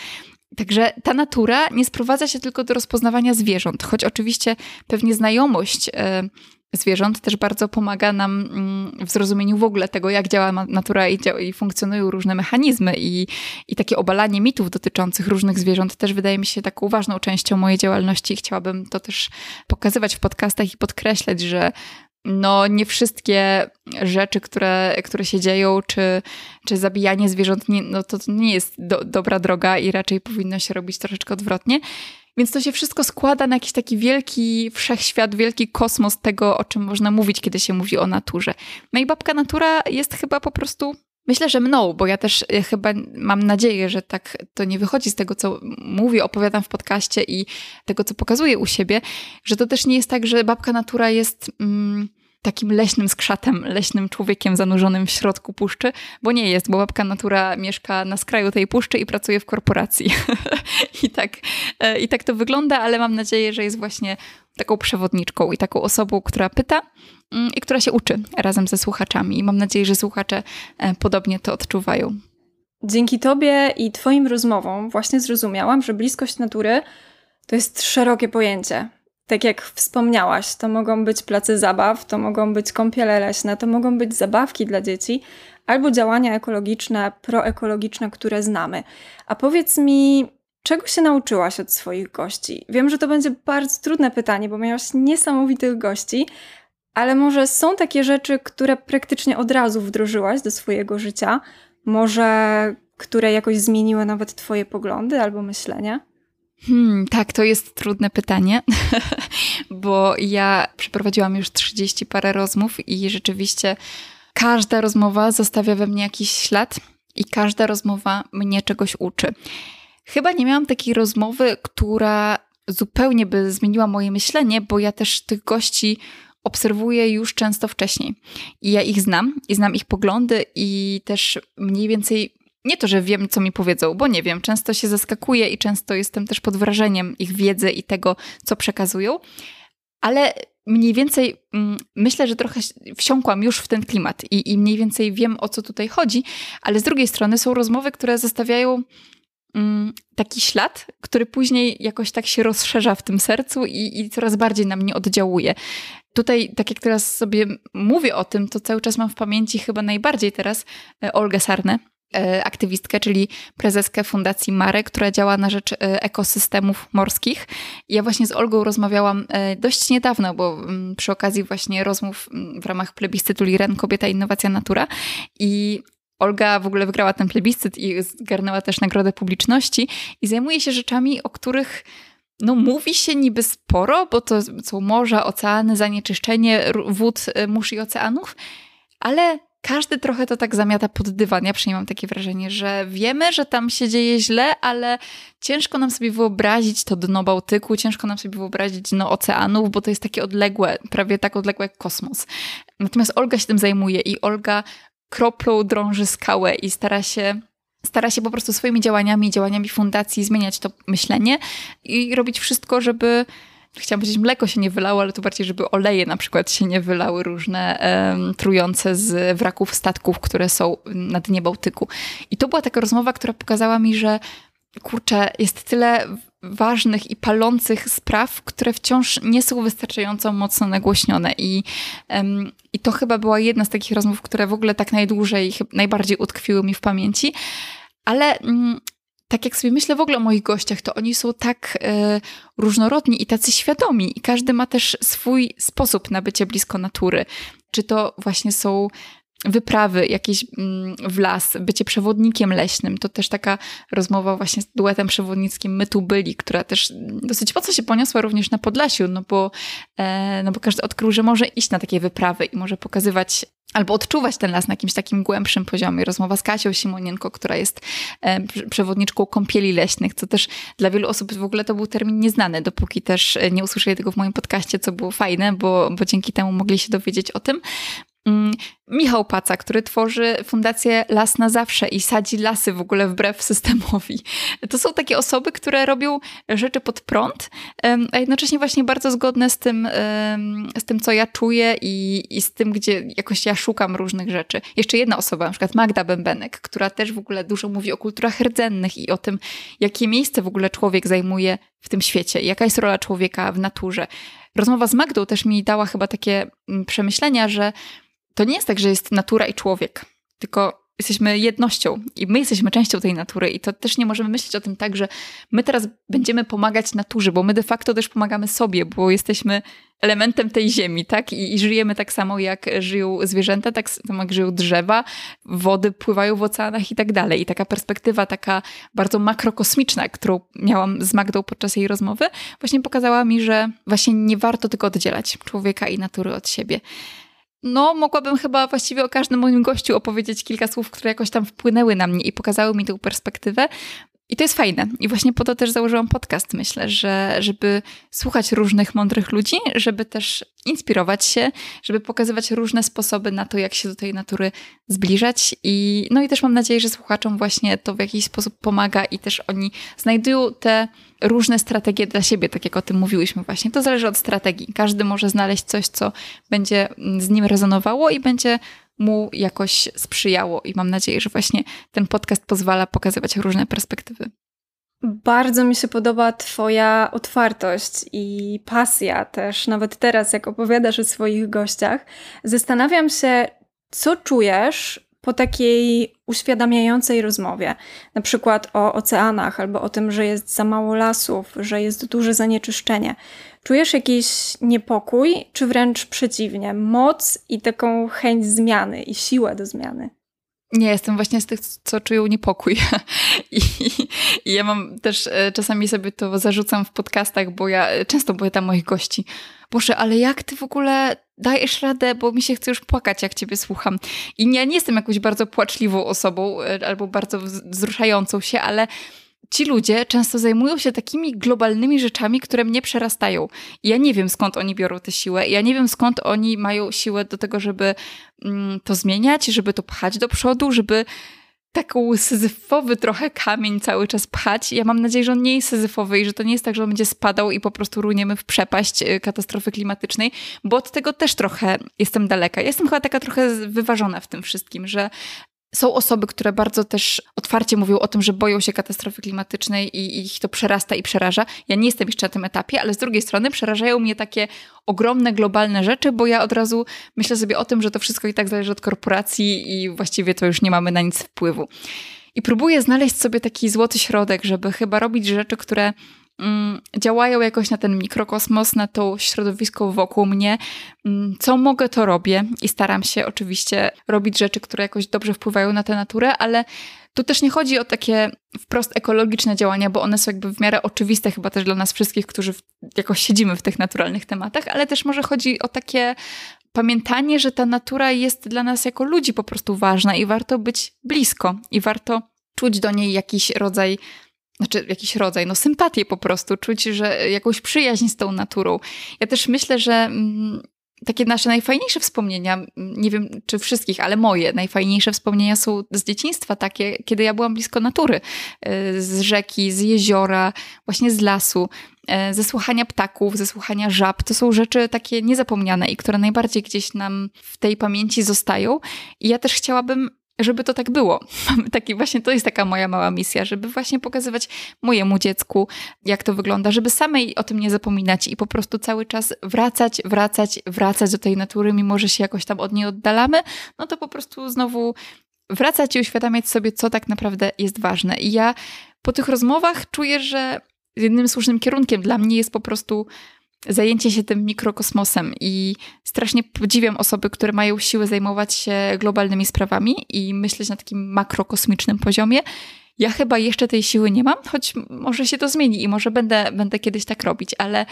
Także ta natura nie sprowadza się tylko do rozpoznawania zwierząt, choć oczywiście pewnie znajomość e, zwierząt też bardzo pomaga nam mm, w zrozumieniu w ogóle tego, jak działa natura i, i funkcjonują różne mechanizmy. I, i takie obalanie mitów dotyczących różnych zwierząt też wydaje mi się taką ważną częścią mojej działalności. I chciałabym to też pokazywać w podcastach i podkreślać, że no nie wszystkie rzeczy, które, które się dzieją, czy, czy zabijanie zwierząt, nie, no to, to nie jest do, dobra droga i raczej powinno się robić troszeczkę odwrotnie. Więc to się wszystko składa na jakiś taki wielki wszechświat, wielki kosmos tego, o czym można mówić, kiedy się mówi o naturze. No i babka natura jest chyba po prostu Myślę, że mną, bo ja też e, chyba mam nadzieję, że tak to nie wychodzi z tego, co mówię, opowiadam w podcaście i tego, co pokazuję u siebie, że to też nie jest tak, że babka natura jest. Mm, takim leśnym skrzatem, leśnym człowiekiem zanurzonym w środku puszczy, bo nie jest, bo babka natura mieszka na skraju tej puszczy i pracuje w korporacji. I, tak, e, I tak to wygląda, ale mam nadzieję, że jest właśnie taką przewodniczką i taką osobą, która pyta mm, i która się uczy razem ze słuchaczami. I mam nadzieję, że słuchacze e, podobnie to odczuwają. Dzięki Tobie i Twoim rozmowom właśnie zrozumiałam, że bliskość natury to jest szerokie pojęcie tak jak wspomniałaś, to mogą być place zabaw, to mogą być kąpiele leśne, to mogą być zabawki dla dzieci, albo działania ekologiczne, proekologiczne, które znamy. A powiedz mi, czego się nauczyłaś od swoich gości? Wiem, że to będzie bardzo trudne pytanie, bo miałaś niesamowitych gości, ale może są takie rzeczy, które praktycznie od razu wdrożyłaś do swojego życia, może które jakoś zmieniły nawet Twoje poglądy albo myślenie? Hmm, tak, to jest trudne pytanie, bo ja przeprowadziłam już 30 parę rozmów i rzeczywiście każda rozmowa zostawia we mnie jakiś ślad i każda rozmowa mnie czegoś uczy. Chyba nie miałam takiej rozmowy, która zupełnie by zmieniła moje myślenie, bo ja też tych gości obserwuję już często wcześniej. I ja ich znam, i znam ich poglądy, i też mniej więcej nie to, że wiem, co mi powiedzą, bo nie wiem, często się zaskakuję i często jestem też pod wrażeniem ich wiedzy i tego, co przekazują, ale mniej więcej mm, myślę, że trochę wsiąkłam już w ten klimat i, i mniej więcej wiem, o co tutaj chodzi, ale z drugiej strony są rozmowy, które zostawiają taki ślad, który później jakoś tak się rozszerza w tym sercu i, i coraz bardziej na mnie oddziałuje. Tutaj, tak jak teraz sobie mówię o tym, to cały czas mam w pamięci chyba najbardziej teraz e, Olgę Sarnę, e, aktywistkę, czyli prezeskę Fundacji Mare, która działa na rzecz e, ekosystemów morskich. Ja właśnie z Olgą rozmawiałam dość niedawno, bo mm, przy okazji właśnie rozmów mm, w ramach plebiscytu Liren Kobieta, Innowacja, Natura i Olga w ogóle wygrała ten plebiscyt i zgarnęła też nagrodę publiczności i zajmuje się rzeczami, o których no mówi się niby sporo, bo to są morza, oceany, zanieczyszczenie wód, y, mórz i oceanów, ale każdy trochę to tak zamiata pod dywan. Ja przynajmniej mam takie wrażenie, że wiemy, że tam się dzieje źle, ale ciężko nam sobie wyobrazić to dno Bałtyku, ciężko nam sobie wyobrazić dno oceanów, bo to jest takie odległe, prawie tak odległe jak kosmos. Natomiast Olga się tym zajmuje i Olga kroplą drąży skałę i stara się stara się po prostu swoimi działaniami, działaniami fundacji zmieniać to myślenie i robić wszystko, żeby chciałam powiedzieć, mleko się nie wylało, ale to bardziej, żeby oleje na przykład się nie wylały różne um, trujące z wraków statków, które są na dnie Bałtyku. I to była taka rozmowa, która pokazała mi, że kurczę, jest tyle ważnych i palących spraw, które wciąż nie są wystarczająco mocno nagłośnione. I, um, I to chyba była jedna z takich rozmów, które w ogóle tak najdłużej, najbardziej utkwiły mi w pamięci. Ale um, tak jak sobie myślę w ogóle o moich gościach, to oni są tak e, różnorodni i tacy świadomi, i każdy ma też swój sposób na bycie blisko natury. Czy to właśnie są wyprawy jakieś mm, w las, bycie przewodnikiem leśnym, to też taka rozmowa właśnie z duetem przewodnickim My tu byli, która też dosyć mocno się poniosła również na Podlasiu, no bo, e, no bo każdy odkrył, że może iść na takie wyprawy i może pokazywać albo odczuwać ten las na jakimś takim głębszym poziomie. Rozmowa z Kasią Simonienko, która jest e, przewodniczką kąpieli leśnych, co też dla wielu osób w ogóle to był termin nieznany, dopóki też nie usłyszeli tego w moim podcaście, co było fajne, bo, bo dzięki temu mogli się dowiedzieć o tym. Mm, Michał Paca, który tworzy fundację Las na Zawsze i sadzi lasy w ogóle wbrew systemowi. To są takie osoby, które robią rzeczy pod prąd, a jednocześnie właśnie bardzo zgodne z tym, z tym co ja czuję i, i z tym, gdzie jakoś ja szukam różnych rzeczy. Jeszcze jedna osoba, na przykład Magda Bębenek, która też w ogóle dużo mówi o kulturach rdzennych i o tym, jakie miejsce w ogóle człowiek zajmuje w tym świecie, jaka jest rola człowieka w naturze. Rozmowa z Magdą też mi dała chyba takie mm, przemyślenia, że to nie jest tak, że jest natura i człowiek, tylko jesteśmy jednością i my jesteśmy częścią tej natury i to też nie możemy myśleć o tym tak, że my teraz będziemy pomagać naturze, bo my de facto też pomagamy sobie, bo jesteśmy elementem tej ziemi, tak? I, i żyjemy tak samo, jak żyją zwierzęta, tak samo jak żyją drzewa, wody pływają w oceanach i tak dalej. I taka perspektywa taka bardzo makrokosmiczna, którą miałam z Magdą podczas jej rozmowy, właśnie pokazała mi, że właśnie nie warto tylko oddzielać człowieka i natury od siebie. No, mogłabym chyba właściwie o każdym moim gościu opowiedzieć kilka słów, które jakoś tam wpłynęły na mnie i pokazały mi tę perspektywę. I to jest fajne. I właśnie po to też założyłam podcast, myślę, że żeby słuchać różnych mądrych ludzi, żeby też inspirować się, żeby pokazywać różne sposoby na to, jak się do tej natury zbliżać. I, no i też mam nadzieję, że słuchaczom właśnie to w jakiś sposób pomaga i też oni znajdują te różne strategie dla siebie, tak jak o tym mówiłyśmy właśnie. To zależy od strategii. Każdy może znaleźć coś, co będzie z nim rezonowało i będzie mu jakoś sprzyjało. I mam nadzieję, że właśnie ten podcast pozwala pokazywać różne perspektywy. Bardzo mi się podoba Twoja otwartość i pasja też, nawet teraz, jak opowiadasz o swoich gościach. Zastanawiam się, co czujesz po takiej uświadamiającej rozmowie, na przykład o oceanach albo o tym, że jest za mało lasów, że jest duże zanieczyszczenie. Czujesz jakiś niepokój, czy wręcz przeciwnie, moc i taką chęć zmiany i siłę do zmiany? Nie, jestem właśnie z tych, co czują niepokój. I, I, ja mam też e, czasami sobie to zarzucam w podcastach, bo ja e, często tam moich gości. Boże, ale jak ty w ogóle dajesz radę, bo mi się chce już płakać, jak ciebie słucham. I ja nie jestem jakąś bardzo płaczliwą osobą e, albo bardzo wzruszającą się, ale ci ludzie często zajmują się takimi globalnymi rzeczami, które mnie przerastają. I ja nie wiem skąd oni biorą tę siłę. Ja nie wiem skąd oni mają siłę do tego, żeby mm, to zmieniać, żeby to pchać do przodu, żeby taką syzyfowy trochę kamień cały czas pchać. Ja mam nadzieję, że on nie jest syzyfowy i że to nie jest tak, że on będzie spadał i po prostu runiemy w przepaść y, katastrofy klimatycznej, bo od tego też trochę jestem daleka. Jestem chyba taka trochę wyważona w tym wszystkim, że Są osoby, które bardzo też otwarcie mówią o tym, że boją się katastrofy klimatycznej i ich to przerasta i przeraża. Ja nie jestem jeszcze na tym etapie, ale z drugiej strony przerażają mnie takie ogromne, globalne rzeczy, bo ja od razu myślę sobie o tym, że to wszystko i tak zależy od korporacji i właściwie to już nie mamy na nic wpływu. I próbuję znaleźć sobie taki złoty środek, żeby chyba robić rzeczy, które działają jakoś na ten mikrokosmos, na to środowisko wokół mnie. Mm, co mogę, to robię i staram się oczywiście robić rzeczy, które jakoś dobrze wpływają na tę naturę, ale tu też nie chodzi o takie wprost ekologiczne działania, bo one są jakby w miarę oczywiste chyba też dla nas wszystkich, którzy jakoś siedzimy w tych naturalnych tematach, ale też może chodzi o takie pamiętanie, że ta natura jest dla nas jako ludzi po prostu ważna i warto być blisko i warto czuć do niej jakiś rodzaj znaczy jakiś rodzaj, no sympatię po prostu, czuć, że jakąś przyjaźń z tą naturą. Ja też myślę, że mm, takie nasze najfajniejsze wspomnienia, nie wiem czy wszystkich, ale moje najfajniejsze wspomnienia są z dzieciństwa takie, kiedy ja byłam blisko natury, e, z rzeki, z jeziora, właśnie z lasu, e, ze słuchania ptaków, ze słuchania żab. To są rzeczy takie niezapomniane i które najbardziej gdzieś nam w tej pamięci zostają. I ja też chciałabym żeby to tak było. Taki właśnie to jest taka moja mała misja, żeby właśnie pokazywać mojemu dziecku, jak to wygląda, żeby samej o tym nie zapominać i po prostu cały czas wracać, wracać, wracać do tej natury, mimo że się jakoś tam od niej oddalamy, no to po prostu znowu wracać i uświadamiać sobie, co tak naprawdę jest ważne. I ja po tych rozmowach czuję, że jednym słusznym kierunkiem dla mnie jest po prostu zajęcie się tym mikrokosmosem i strasznie podziwiam osoby, które mają siłę zajmować się globalnymi sprawami i myśleć na takim makrokosmicznym poziomie. Ja chyba jeszcze tej siły nie mam, choć może się to zmieni i może będę, będę kiedyś tak robić, ale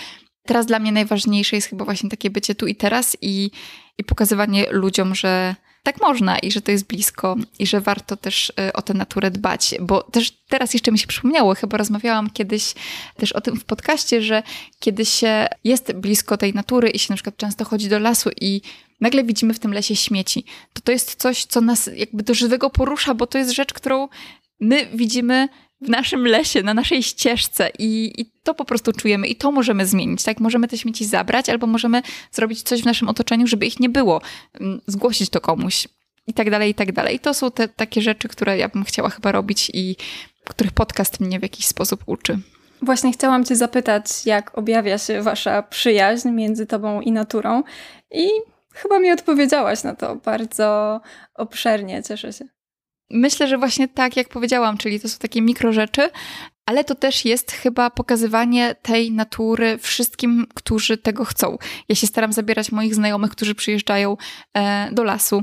teraz dla mnie najważniejsze jest chyba właśnie takie bycie tu i teraz i, i pokazywanie ludziom, że tak można i że to jest blisko i że warto też y, o tę naturę dbać, bo też teraz jeszcze mi się przypomniało, chyba rozmawiałam kiedyś też o tym w podcaście, że kiedy się jest blisko tej natury i się na przykład często chodzi do lasu i nagle widzimy w tym lesie śmieci, to to jest coś, co nas jakby do żywego porusza, bo to jest rzecz, którą my widzimy w naszym lesie, na naszej ścieżce i, i, to po prostu czujemy i to możemy zmienić, tak? Możemy te śmieci zabrać albo możemy zrobić coś w naszym otoczeniu, żeby ich nie było, mm, zgłosić to komuś i tak dalej, i tak dalej. I to są te takie rzeczy, które ja bym chciała chyba robić i których podcast mnie w jakiś sposób uczy. Właśnie chciałam Cię zapytać, jak objawia się Wasza przyjaźń między Tobą i naturą i chyba mi odpowiedziałaś na to bardzo obszernie, cieszę się. Myślę, że właśnie tak, jak powiedziałam, czyli to są takie mikro rzeczy, ale to też jest chyba pokazywanie tej natury wszystkim, którzy tego chcą. Ja się staram zabierać moich znajomych, którzy przyjeżdżają e, do lasu,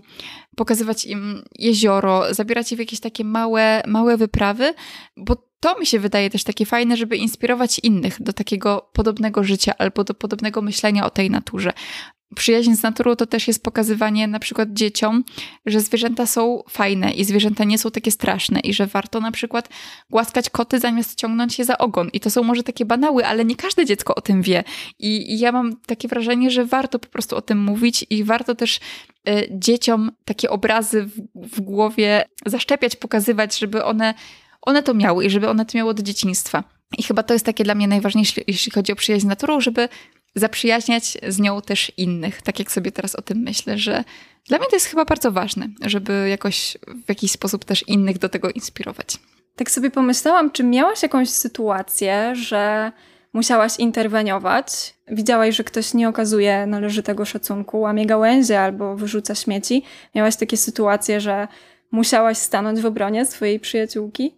pokazywać im jezioro, zabierać je w jakieś takie małe, małe wyprawy, bo to mi się wydaje też takie fajne, żeby inspirować innych do takiego podobnego życia albo do podobnego myślenia o tej naturze. Przyjaźń z naturą to też jest pokazywanie na przykład dzieciom, że zwierzęta są fajne i zwierzęta nie są takie straszne i że warto na przykład głaskać koty zamiast ciągnąć je za ogon. I to są może takie banały, ale nie każde dziecko o tym wie. I, i ja mam takie wrażenie, że warto po prostu o tym mówić i warto też y, dzieciom takie obrazy w, w głowie zaszczepiać, pokazywać, żeby one, one to miały i żeby one to miały od dzieciństwa. I chyba to jest takie dla mnie najważniejsze, jeśli chodzi o przyjaźń z naturą, żeby zaprzyjaźniać z nią też innych. Tak jak sobie teraz o tym myślę, że dla mnie to jest chyba bardzo ważne, żeby jakoś w jakiś sposób też innych do tego inspirować. Tak sobie pomyślałam, czy miałaś jakąś sytuację, że musiałaś interweniować, widziałaś, że ktoś nie okazuje należytego szacunku, łamie gałęzie albo wyrzuca śmieci. Miałaś takie sytuacje, że musiałaś stanąć w obronie swojej przyjaciółki?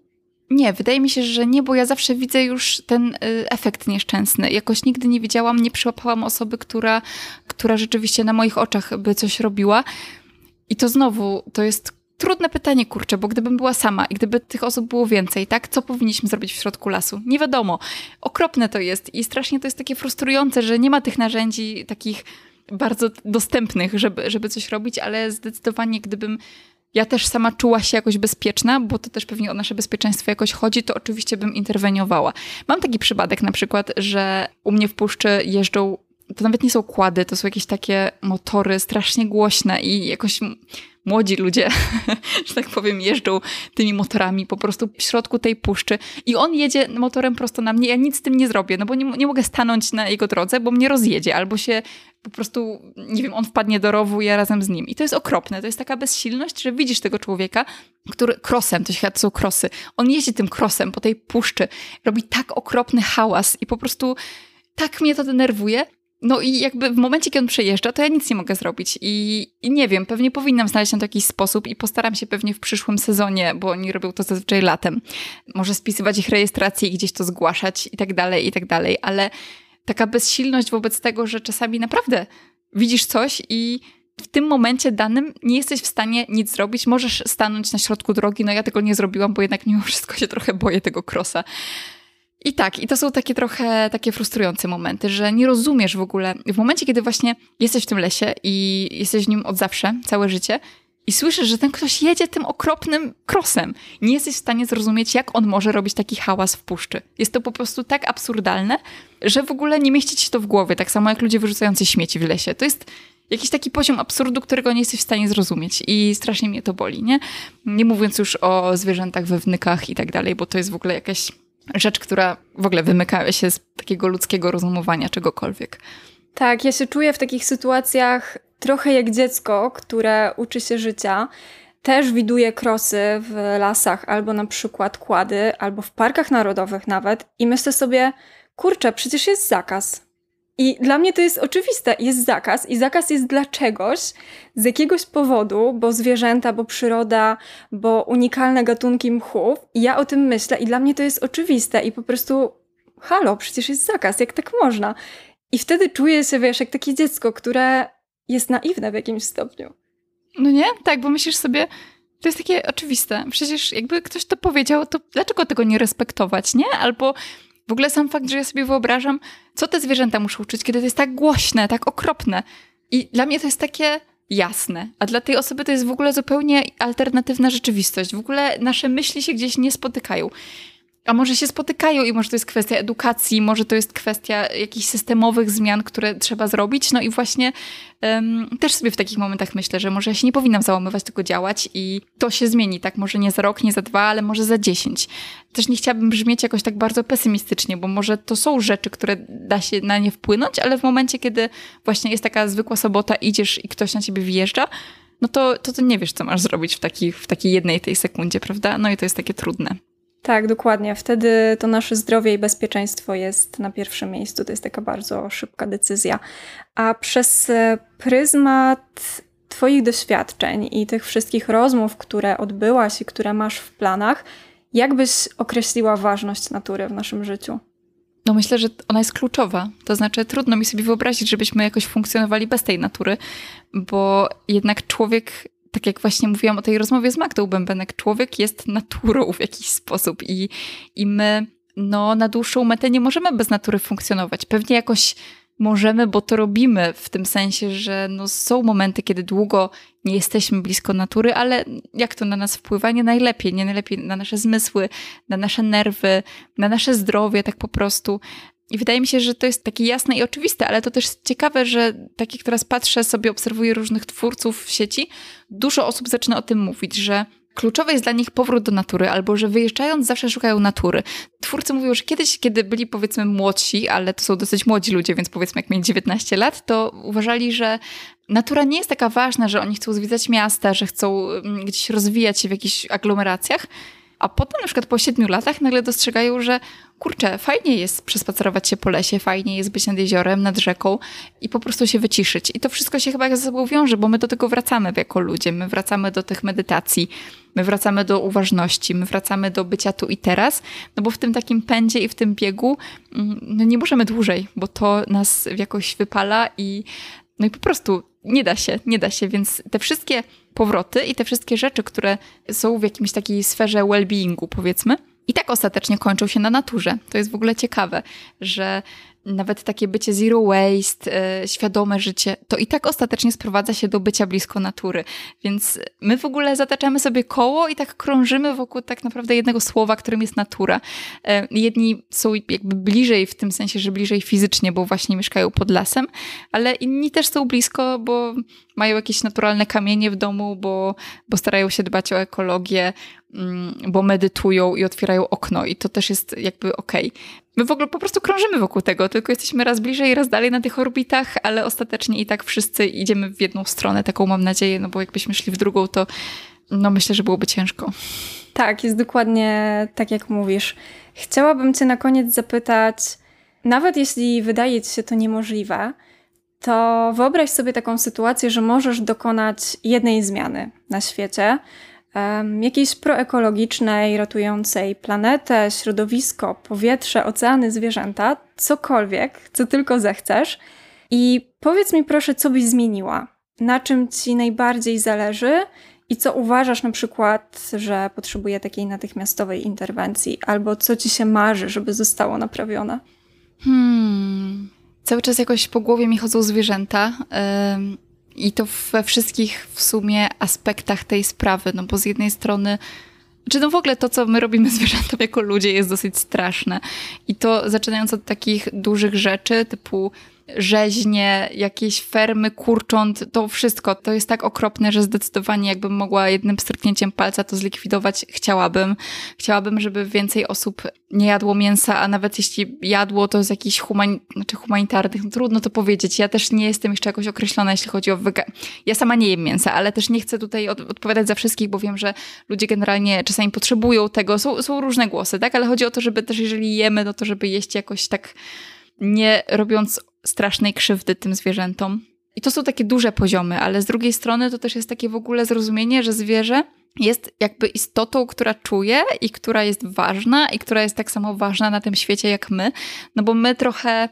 Nie, wydaje mi się, że nie, bo ja zawsze widzę już ten y, efekt nieszczęsny. Jakoś nigdy nie widziałam, nie przyłapałam osoby, która, która rzeczywiście na moich oczach by coś robiła. I to znowu, to jest trudne pytanie, kurczę, bo gdybym była sama i gdyby tych osób było więcej, tak, co powinniśmy zrobić w środku lasu? Nie wiadomo. Okropne to jest i strasznie to jest takie frustrujące, że nie ma tych narzędzi takich bardzo dostępnych, żeby, żeby coś robić, ale zdecydowanie gdybym ja też sama czuła się jakoś bezpieczna, bo to też pewnie o nasze bezpieczeństwo jakoś chodzi, to oczywiście bym interweniowała. Mam taki przypadek na przykład, że u mnie w puszczy jeżdżą to nawet nie są kłady, to są jakieś takie motory strasznie głośne i jakoś młodzi ludzie, że tak powiem, jeżdżą tymi motorami po prostu w środku tej puszczy i on jedzie motorem prosto na mnie, ja nic z tym nie zrobię, no bo nie, nie mogę stanąć na jego drodze, bo mnie rozjedzie, albo się po prostu, nie wiem, on wpadnie do rowu, ja razem z nim. I to jest okropne, to jest taka bezsilność, że widzisz tego człowieka, który krosem, to to są krosy, on jeździ tym krosem po tej puszczy, robi tak okropny hałas i po prostu tak mnie to denerwuje, no i jakby w momencie, kiedy on przejeżdża, to ja nic nie mogę zrobić. I, I, nie wiem, pewnie powinnam znaleźć na to jakiś sposób i postaram się pewnie w przyszłym sezonie, bo oni robią to zazwyczaj latem. Może spisywać ich rejestrację i gdzieś to zgłaszać i tak dalej, i tak dalej. Ale taka bezsilność wobec tego, że czasami naprawdę widzisz coś i w tym momencie danym nie jesteś w stanie nic zrobić. Możesz stanąć na środku drogi. No ja tego nie zrobiłam, bo jednak mimo wszystko się trochę boję tego krosa. I tak, i to są takie trochę takie frustrujące momenty, że nie rozumiesz w ogóle. W momencie, kiedy właśnie jesteś w tym lesie i jesteś w nim od zawsze, całe życie, i słyszysz, że ten ktoś jedzie tym okropnym krosem. Nie jesteś w stanie zrozumieć, jak on może robić taki hałas w puszczy. Jest to po prostu tak absurdalne, że w ogóle nie mieści ci to w głowie, tak samo jak ludzie wyrzucający śmieci w lesie. To jest jakiś taki poziom absurdu, którego nie jesteś w stanie zrozumieć i strasznie mnie to boli, nie? Nie mówiąc już o zwierzętach we wnykach i tak dalej, bo to jest w ogóle jakaś rzecz, która w ogóle wymyka się z takiego ludzkiego rozumowania czegokolwiek. Tak, ja się czuję w takich sytuacjach trochę jak dziecko, które uczy się życia. Też widuje krosy w lasach, albo na przykład kłady, albo w parkach narodowych nawet, i myślę sobie, kurczę, przecież jest zakaz. I dla mnie to jest oczywiste, jest zakaz i zakaz jest dla czegoś, z jakiegoś powodu, bo zwierzęta, bo przyroda, bo unikalne gatunki mchów. I ja o tym myślę i dla mnie to jest oczywiste i po prostu halo, przecież jest zakaz, jak tak można? I wtedy czuję się, wiesz, jak takie dziecko, które jest naiwne w jakimś stopniu. No nie? Tak, bo myślisz sobie, to jest takie oczywiste. Przecież jakby ktoś to powiedział, to dlaczego tego nie respektować, nie? Albo w ogóle sam fakt, że ja sobie wyobrażam, co te zwierzęta muszą czuć, kiedy to jest tak głośne, tak okropne. I dla mnie to jest takie jasne, a dla tej osoby to jest w ogóle zupełnie alternatywna rzeczywistość. W ogóle nasze myśli się gdzieś nie spotykają. A może się spotykają i może to jest kwestia edukacji, może to jest kwestia jakichś systemowych zmian, które trzeba zrobić. No i właśnie um, też sobie w takich momentach myślę, że może ja się nie powinnam załamywać, tylko działać i to się zmieni, tak? Może nie za rok, nie za dwa, ale może za dziesięć. Też nie chciałabym brzmieć jakoś tak bardzo pesymistycznie, bo może to są rzeczy, które da się na nie wpłynąć, ale w momencie, kiedy właśnie jest taka zwykła sobota, idziesz i ktoś na ciebie wjeżdża, no to, to, to nie wiesz, co masz zrobić w, w takiej jednej tej sekundzie, prawda? No i to jest takie trudne. Tak, dokładnie. Wtedy to nasze zdrowie i bezpieczeństwo jest na pierwszym miejscu. To jest taka bardzo szybka decyzja. A przez e, pryzmat Twoich doświadczeń i tych wszystkich rozmów, które odbyłaś i które masz w planach, jak byś określiła ważność natury w naszym życiu? No myślę, że ona jest kluczowa. To znaczy, trudno mi sobie wyobrazić, żebyśmy jakoś funkcjonowali bez tej natury, bo jednak człowiek tak jak właśnie mówiłam o tej rozmowie z Magdą Bębenek, człowiek jest naturą w jakiś sposób i, i my no, na dłuższą metę nie możemy bez natury funkcjonować. Pewnie jakoś możemy, bo to robimy w tym sensie, że no, są momenty, kiedy długo nie jesteśmy blisko natury, ale jak to na nas wpływa? Nie najlepiej, nie najlepiej na nasze zmysły, na nasze nerwy, na nasze zdrowie, tak po prostu. I wydaje mi się, że to jest takie jasne i oczywiste, ale to też ciekawe, że tak jak teraz patrzę sobie, obserwuję różnych twórców w sieci, dużo osób zaczyna o tym mówić, że kluczowy jest dla nich powrót do natury, albo że wyjeżdżając zawsze szukają natury. Twórcy mówią, że kiedyś, kiedy byli powiedzmy młodsi, ale to są dosyć młodzi ludzie, więc powiedzmy jak mieli 19 lat, to uważali, że natura nie jest taka ważna, że oni chcą zwiedzać miasta, że chcą mm, gdzieś rozwijać się w jakichś aglomeracjach, a potem na przykład po siedmiu latach nagle dostrzegają, że kurczę, fajnie jest przespacerować się po lesie, fajnie jest być nad jeziorem, nad rzeką i po prostu się wyciszyć. I to wszystko się chyba ze sobą wiąże, bo my do tego wracamy jako ludzie, my wracamy do tych medytacji, my wracamy do uważności, my wracamy do bycia tu i teraz, no bo w tym takim pędzie i w tym biegu mm, no nie możemy dłużej, bo to nas jakoś wypala i no i po prostu nie da się, nie da się, więc te wszystkie powroty i te wszystkie rzeczy, które są w jakimś takiej sferze well-beingu, powiedzmy, i tak ostatecznie kończą się na naturze. To jest w ogóle ciekawe, że nawet takie bycie zero waste, e, świadome życie, to i tak ostatecznie sprowadza się do bycia blisko natury. Więc my w ogóle zataczamy sobie koło i tak krążymy wokół tak naprawdę jednego słowa, którym jest natura. E, jedni są jakby bliżej w tym sensie, że bliżej fizycznie, bo właśnie mieszkają pod lasem, ale inni też są blisko, bo mają jakieś naturalne kamienie w domu, bo, bo starają się dbać o ekologię, mm, bo medytują i otwierają okno i to też jest jakby okej. Okay. My w ogóle po prostu krążymy wokół tego, tylko jesteśmy raz bliżej, raz dalej na tych orbitach, ale ostatecznie i tak wszyscy idziemy w jedną stronę, taką mam nadzieję, no bo jakbyśmy szli w drugą, to no myślę, że byłoby ciężko. Tak, jest dokładnie tak, jak mówisz. Chciałabym Cię na koniec zapytać, nawet jeśli wydaje Ci się to niemożliwe, to wyobraź sobie taką sytuację, że możesz dokonać jednej zmiany na świecie, jakiejś proekologicznej, ratującej planetę, środowisko, powietrze, oceany, zwierzęta, cokolwiek, co tylko zechcesz. I powiedz mi proszę, co byś zmieniła? Na czym ci najbardziej zależy i co uważasz na przykład, że potrzebuje takiej natychmiastowej interwencji, albo co ci się marzy, żeby zostało naprawione? Hmm. Cały czas jakoś po głowie mi chodzą zwierzęta. I to we wszystkich w sumie aspektach tej sprawy, no bo z jednej strony czy no w ogóle to, co my robimy zwierzętom jako ludzie jest dosyć straszne. I to zaczynając od takich dużych rzeczy, typu rzeźnie, jakieś fermy kurcząt, to wszystko. To jest tak okropne, że zdecydowanie jakbym mogła jednym stryknięciem palca to zlikwidować, chciałabym. Chciałabym, żeby więcej osób nie jadło mięsa, a nawet jeśli jadło, to z jakichś human... znaczy humanitarnych, no trudno to powiedzieć. Ja też nie jestem jeszcze jakoś określona, jeśli chodzi o wega... Ja sama nie jem mięsa, ale też nie chcę tutaj od odpowiadać za wszystkich, bo wiem, że ludzie generalnie czasami potrzebują tego. Są, są różne głosy, tak? Ale chodzi o to, żeby też jeżeli jemy, no to żeby jeść jakoś tak nie robiąc strasznej krzywdy tym zwierzętom. I to są takie duże poziomy, ale z drugiej strony to też jest takie w ogóle zrozumienie, że zwierzę jest jakby istotą, która czuje i która jest ważna i która jest tak samo ważna na tym świecie jak my, no bo my trochę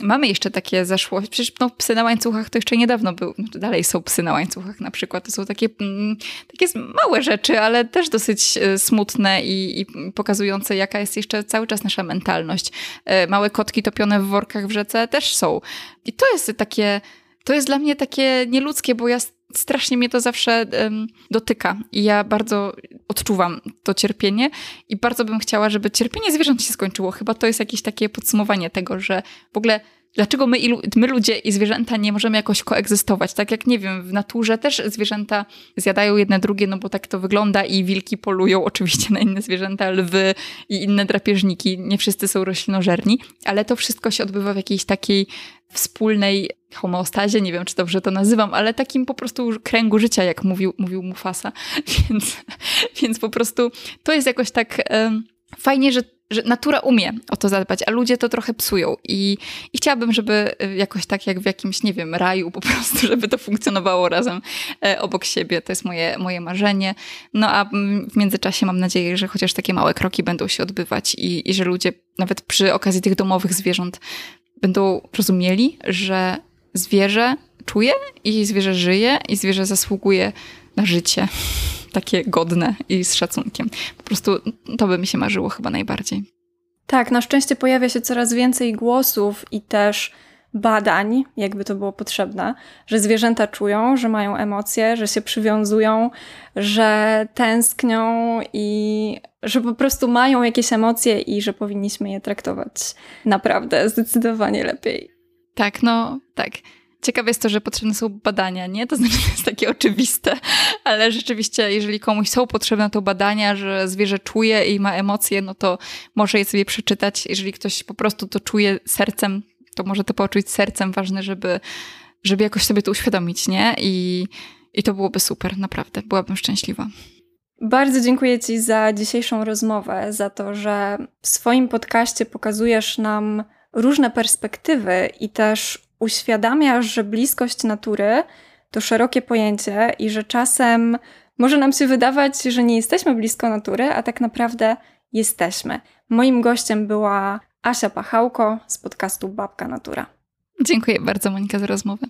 mamy jeszcze takie zaszłości. Przecież no, psy na łańcuchach to jeszcze niedawno był, znaczy dalej są psy na łańcuchach na przykład. To są takie, mm, takie małe rzeczy, ale też dosyć e, smutne i, i, pokazujące, jaka jest jeszcze cały czas nasza mentalność. E, małe kotki topione w workach w rzece też są. I to jest takie, to jest dla mnie takie nieludzkie, bo ja strasznie mnie to zawsze um, dotyka i ja bardzo odczuwam to cierpienie i bardzo bym chciała, żeby cierpienie zwierząt się skończyło. Chyba to jest jakieś takie podsumowanie tego, że w ogóle dlaczego my, my ludzie i zwierzęta nie możemy jakoś koegzystować? Tak jak, nie wiem, w naturze też zwierzęta zjadają jedne drugie, no bo tak to wygląda i wilki polują oczywiście na inne zwierzęta, lwy i inne drapieżniki. Nie wszyscy są roślinożerni, ale to wszystko się odbywa w jakiejś takiej wspólnej homeostazie, nie wiem czy dobrze to nazywam, ale takim po prostu kręgu życia, jak mówił, mówił Mufasa. Więc, więc po prostu to jest jakoś tak fajnie, że że natura umie o to zadbać, a ludzie to trochę psują. I, I chciałabym, żeby y, jakoś tak jak w jakimś, nie wiem, raju po prostu, żeby to funkcjonowało razem e, obok siebie. To jest moje, moje marzenie. No a w międzyczasie mam nadzieję, że chociaż takie małe kroki będą się odbywać i, i że ludzie nawet przy okazji tych domowych zwierząt będą rozumieli, że zwierzę czuje i zwierzę żyje i zwierzę zasługuje na życie takie godne i z szacunkiem. Po prostu to by mi się marzyło chyba najbardziej. Tak, na szczęście pojawia się coraz więcej głosów i też badań, jakby to było potrzebne, że zwierzęta czują, że mają emocje, że się przywiązują, że tęsknią i że po prostu mają jakieś emocje i że powinniśmy je traktować naprawdę zdecydowanie lepiej. Tak, no tak. Ciekawe jest to, że potrzebne są badania, nie? To znaczy, to jest takie oczywiste, ale rzeczywiście, jeżeli komuś są potrzebne to badania, że zwierzę czuje i ma emocje, no to może je sobie przeczytać. Jeżeli ktoś po prostu to czuje sercem, to może to poczuć sercem. Ważne, żeby, żeby jakoś sobie to uświadomić, nie? I, I to byłoby super, naprawdę. Byłabym szczęśliwa. Bardzo dziękuję Ci za dzisiejszą rozmowę, za to, że w swoim podcaście pokazujesz nam różne perspektywy i też uświadamiasz, że bliskość natury to szerokie pojęcie i że czasem może nam się wydawać, że nie jesteśmy blisko natury, a tak naprawdę jesteśmy. Moim gościem była Asia Pachałko z podcastu Babka Natura. Dziękuję bardzo Monika za rozmowę.